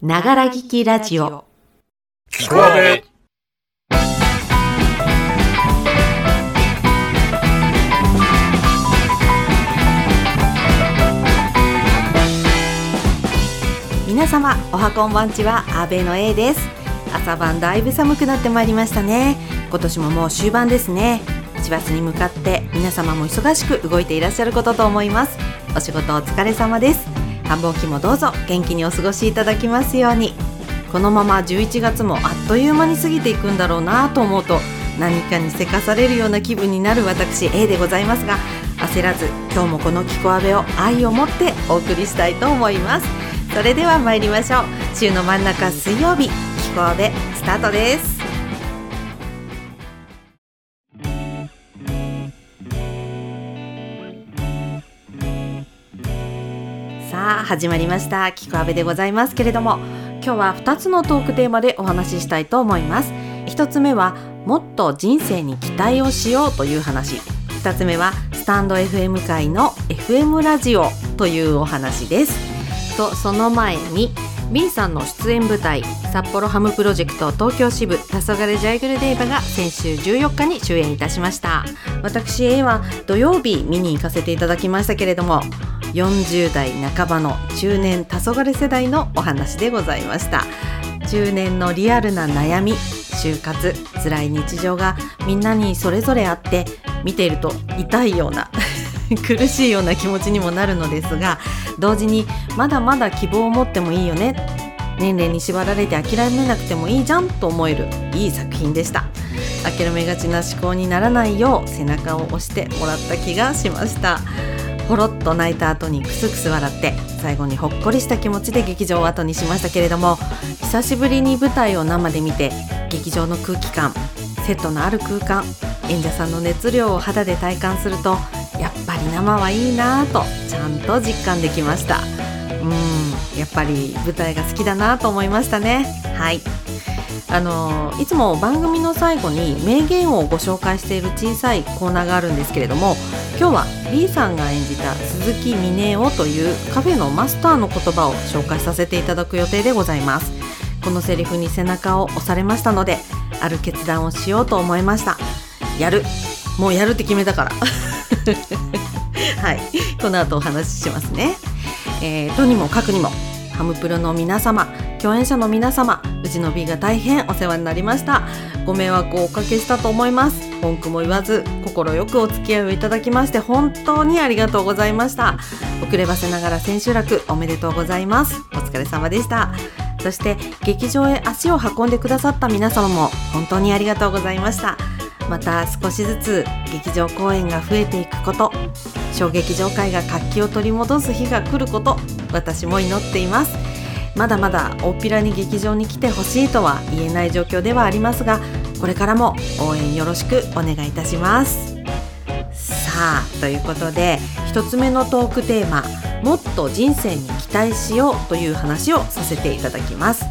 ながら聞きラジオ。聞こえ皆様おはこんばんちは阿部の A です。朝晩だいぶ寒くなってまいりましたね。今年ももう終盤ですね。師走に向かって皆様も忙しく動いていらっしゃることと思います。お仕事お疲れ様です繁忙期もどうぞ元気にお過ごしいただきますように。このまま11月もあっという間に過ぎていくんだろうなと思うと何かにせかされるような気分になる私 A でございますが焦らず今日もこの「キコアベ」を愛を持ってお送りしたいと思います。それでは参りましょう。週の真ん中水曜日「キコアベ」スタートです。始まりました。キクアベでございますけれども今日は2つのトークテーマでお話ししたいと思います。1つ目はもっと人生に期待をしようという話。2つ目はスタンド FM 界の FM ラジオというお話です。とその前に B さんの出演舞台札幌ハムプロジェクト東京支部黄昏ジャイグルデーバが先週14日に終演いたしました。私 A は土曜日見に行かせていただきましたけれども40代半ばの中年黄昏世代のお話でございました。中年のリアルな悩み就活辛い日常がみんなにそれぞれあって見ていると痛いような 苦しいような気持ちにもなるのですが同時にまだまだ希望を持ってもいいよね。年齢に縛られて諦めなくてもいいじゃんと思えるいい作品でした。諦めがちな思考にならないよう背中を押してもらった気がしました。ほろっと泣いた後にクスクス笑って最後にほっこりした気持ちで劇場を後にしましたけれども久しぶりに舞台を生で見て劇場の空気感セットのある空間演者さんの熱量を肌で体感するとぱり生はいいなとちゃんと実感できました。うんやっぱり舞台が好きだなと思いましたね。はい。あのいつも番組の最後に名言をご紹介している小さいコーナーがあるんですけれども今日は B さんが演じた鈴木峰夫というカフェのマスターの言葉を紹介させていただく予定でございます。このセリフに背中を押されましたのである決断をしようと思いました。やる。もうやるって決めたから。はい。この後お話ししますね、えー、とにもかくにもハムプロの皆様共演者の皆様うちの B が大変お世話になりました。ご迷惑をおかけしたと思います。文句も言わず快くお付き合いをいただきまして本当にありがとうございました。遅ればせながら千秋楽おめでとうございます。お疲れ様でした。そして劇場へ足を運んでくださった皆様も本当にありがとうございました。また少しずつ劇場公演が増えていくこと小劇場界が活気を取り戻す日が来ること私も祈っています。まだまだ大っぴらに劇場に来てほしいとは言えない状況ではありますがこれからも応援よろしくお願いいたします。さあということで1つ目のトークテーマもっと人生に期待しようという話をさせていただきます。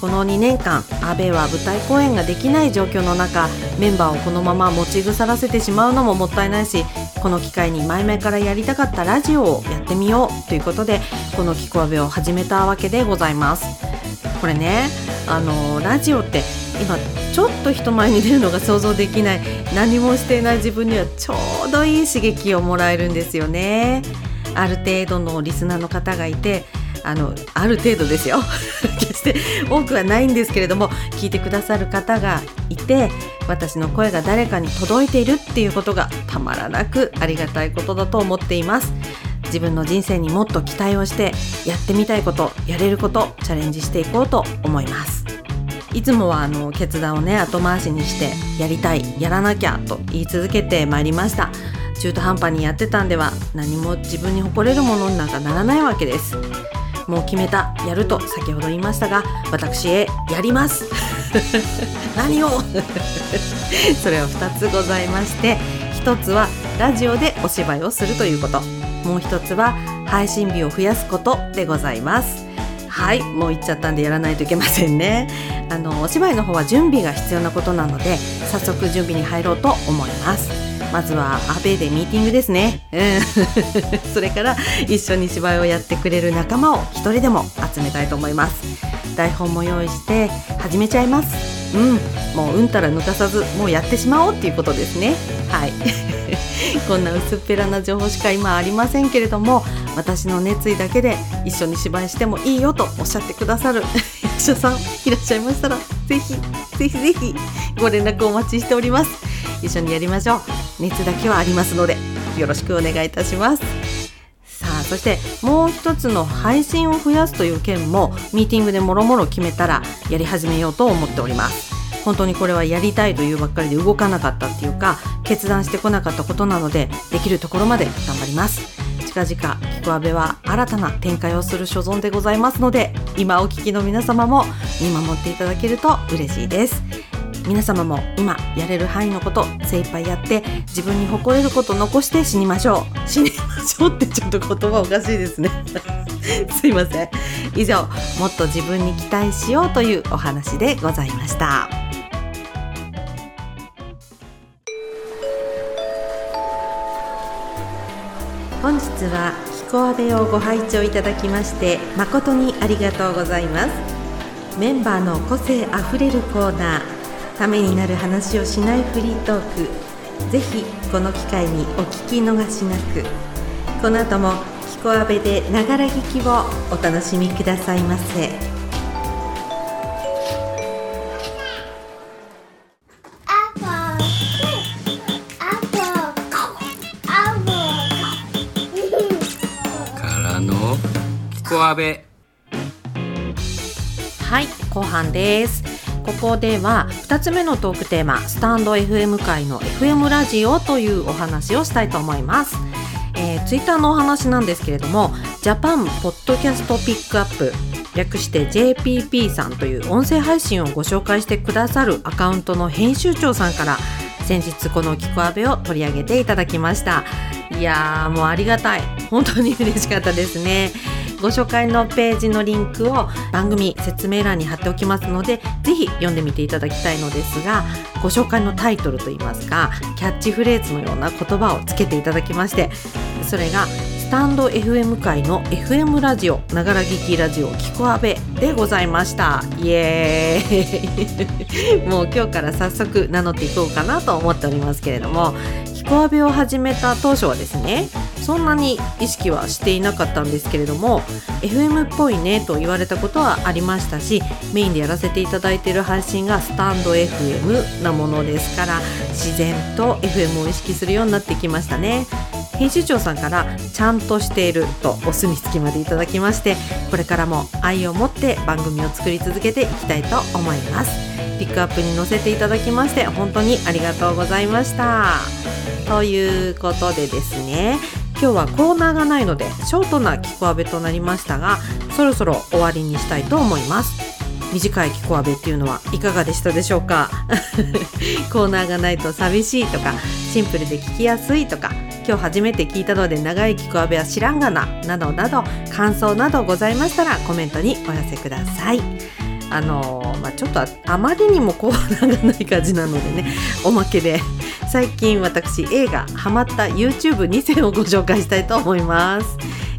この2年間阿部は舞台公演ができない状況の中メンバーをこのまま持ち腐らせてしまうのももったいないしこの機会に前々からやりたかったラジオをやってみようということでこの「きこあべ」を始めたわけでございます。これねあのラジオって今ちょっと人前に出るのが想像できない何もしていない自分にはちょうどいい刺激をもらえるんですよね。ある程度のリスナーの方がいてあのある程度ですよ。して多くはないんですけれども聞いてくださる方がいて私の声が誰かに届いているっていうことがたまらなくありがたいことだと思っています。自分の人生にもっと期待をしてやってみたいことやれることチャレンジしていこうと思います。いつもはあの決断をね後回しにしてやりたいやらなきゃと言い続けてまいりました。中途半端にやってたんでは何も自分に誇れるものになんかならないわけです。もう決めたやると先ほど言いましたが私へやります。何を？それは2つございまして1つはラジオでお芝居をするということ。もう1つは配信日を増やすことでございます。はいもう言っちゃったんでやらないといけませんね。あのお芝居の方は準備が必要なことなので早速準備に入ろうと思いますまずはアベでミーティングですね、うん、それから一緒に芝居をやってくれる仲間を一人でも集めたいと思います。台本も用意して始めちゃいます。うん。もううんたら抜かさずもうやってしまおうっていうことですね。はい。こんな薄っぺらな情報しか今ありませんけれども私の熱意だけで一緒に芝居してもいいよとおっしゃってくださる 役者さんいらっしゃいましたらぜひぜひぜひご連絡お待ちしております。一緒にやりましょう。熱だけはありますのでよろしくお願いいたします。さあそしてもう一つの配信を増やすという件もミーティングでもろもろ決めたらやり始めようと思っております。本当にこれはやりたいというばっかりで動かなかったっていうか決断してこなかったことなのでできるところまで頑張ります。近々キクアベは新たな展開をする所存でございますので今お聞きの皆様も見守っていただけると嬉しいです。皆様も今やれる範囲のこと精一杯やって自分に誇れること残して死にましょう。死にましょうってちょっと言葉おかしいですね。すいません。以上もっと自分に期待しようというお話でございました。本日は「キコアベ」をご拝聴いただきまして誠にありがとうございます。メンバーの個性あふれるコーナーためになる話をしないフリートーク。ぜひこの機会にお聞き逃しなく。この後も「キコアベ」でながら聞きをお楽しみくださいませ。阿部。はい後半ですここでは2つ目のトークテーマスタンド FM 界の FM ラジオというお話をしたいと思います、えー、ツイッターのお話なんですけれどもジャパンポッドキャストピックアップ略して JPP さんという音声配信をご紹介してくださるアカウントの編集長さんから先日この「キコアベ」を取り上げていただきました。いやーもうありがたい。本当に嬉しかったですね。ご紹介のページのリンクを番組説明欄に貼っておきますのでぜひ読んでみていただきたいのですがご紹介のタイトルといいますかキャッチフレーズのような言葉をつけていただきましてそれがスタンド FM 界の FM ラジオながら聞きラジオキコアベでございました。イエーイ。もう今日から早速名乗っていこうかなと思っておりますけれどもキコアベを始めた当初はです。ねそんなに意識はしていなかったんです。けれども FM っぽいねと言われたことはありましたしメインでやらせていただいている配信がスタンド FM なものです。から自然と FM を意識す。るようになってきましたね編集長さんからちゃんとしているとお墨付きまでいただきましてこれからも愛を持って番組を作り続けていきたいと思います。ピックアップに載せていただきまして本当にありがとうございましたということでですね今日はコーナーがないのでショートなキコアベとなりましたがそろそろ終わりにしたいと思います。短いキコアベっていうのはいかがでしたでしょうか？コーナーがないと寂しいとかシンプルで聞きやすいとか今日初めて聞いたので長いキコアベは知らんがななどなど感想などございましたらコメントにお寄せください。あのまあ、ちょっとあまりにもコーナーがない感じなのでねおまけで最近私映画ハマった YouTube2 選をご紹介したいと思います、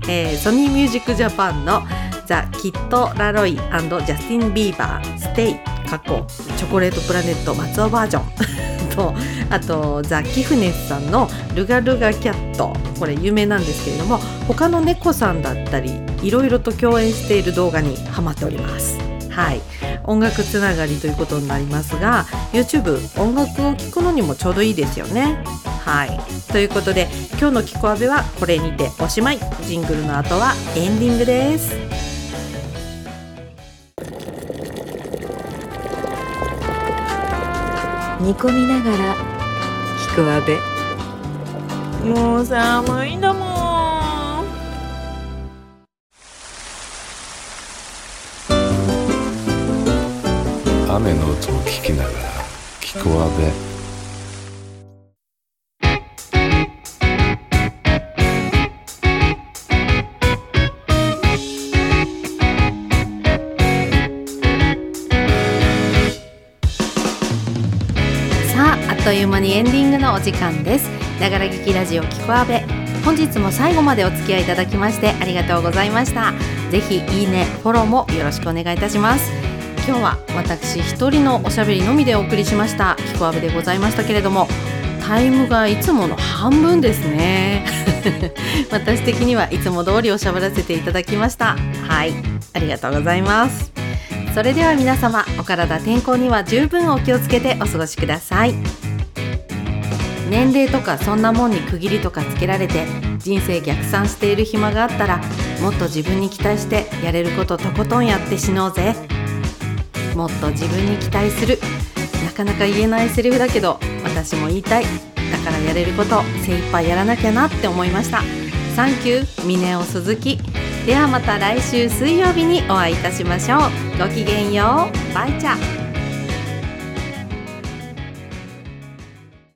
えー、ソニーミュージックジャパンのザ・キット・ラロイジャスティン・ビーバーステイ括弧チョコレートプラネット松尾バージョン。とあとザ・キフネスさんのルガルガキャットこれ有名なんですけれども他の猫さんだったりいろいろと共演している動画にハマっております。はい。音楽つながりということになりますが YouTube 音楽を聴くのにもちょうどいいですよね。はい。ということで今日の「キコアベ」はこれにておしまい。ジングルの後はエンディングです。煮込みながらキコアベもう寒いんだもん音を聞きながら聞こアべ。さああっという間にエンディングのお時間です。ながら劇ラジオキコアベ本日も最後までお付き合いいただきましてありがとうございました。ぜひいいねフォローもよろしくお願いいたします。今日は私一人のおしゃべりのみでお送りしました。キコアベでございましたけれどもタイムがいつもの半分ですね。私的にはいつも通りおしゃべらせていただきました。はい。ありがとうございます。それでは皆様お体天候には十分お気をつけてお過ごしください。年齢とかそんなもんに区切りとかつけられて人生逆算している暇があったらもっと自分に期待してやれることとことんやって死のうぜ。もっと自分に期待する。なかなか言えないセリフだけど私も言いたい。だからやれること精一杯やらなきゃなって思いました。サンキュー峰尾鈴木ではまた来週水曜日にお会いいたしましょう。ごきげんよう。バイチャ。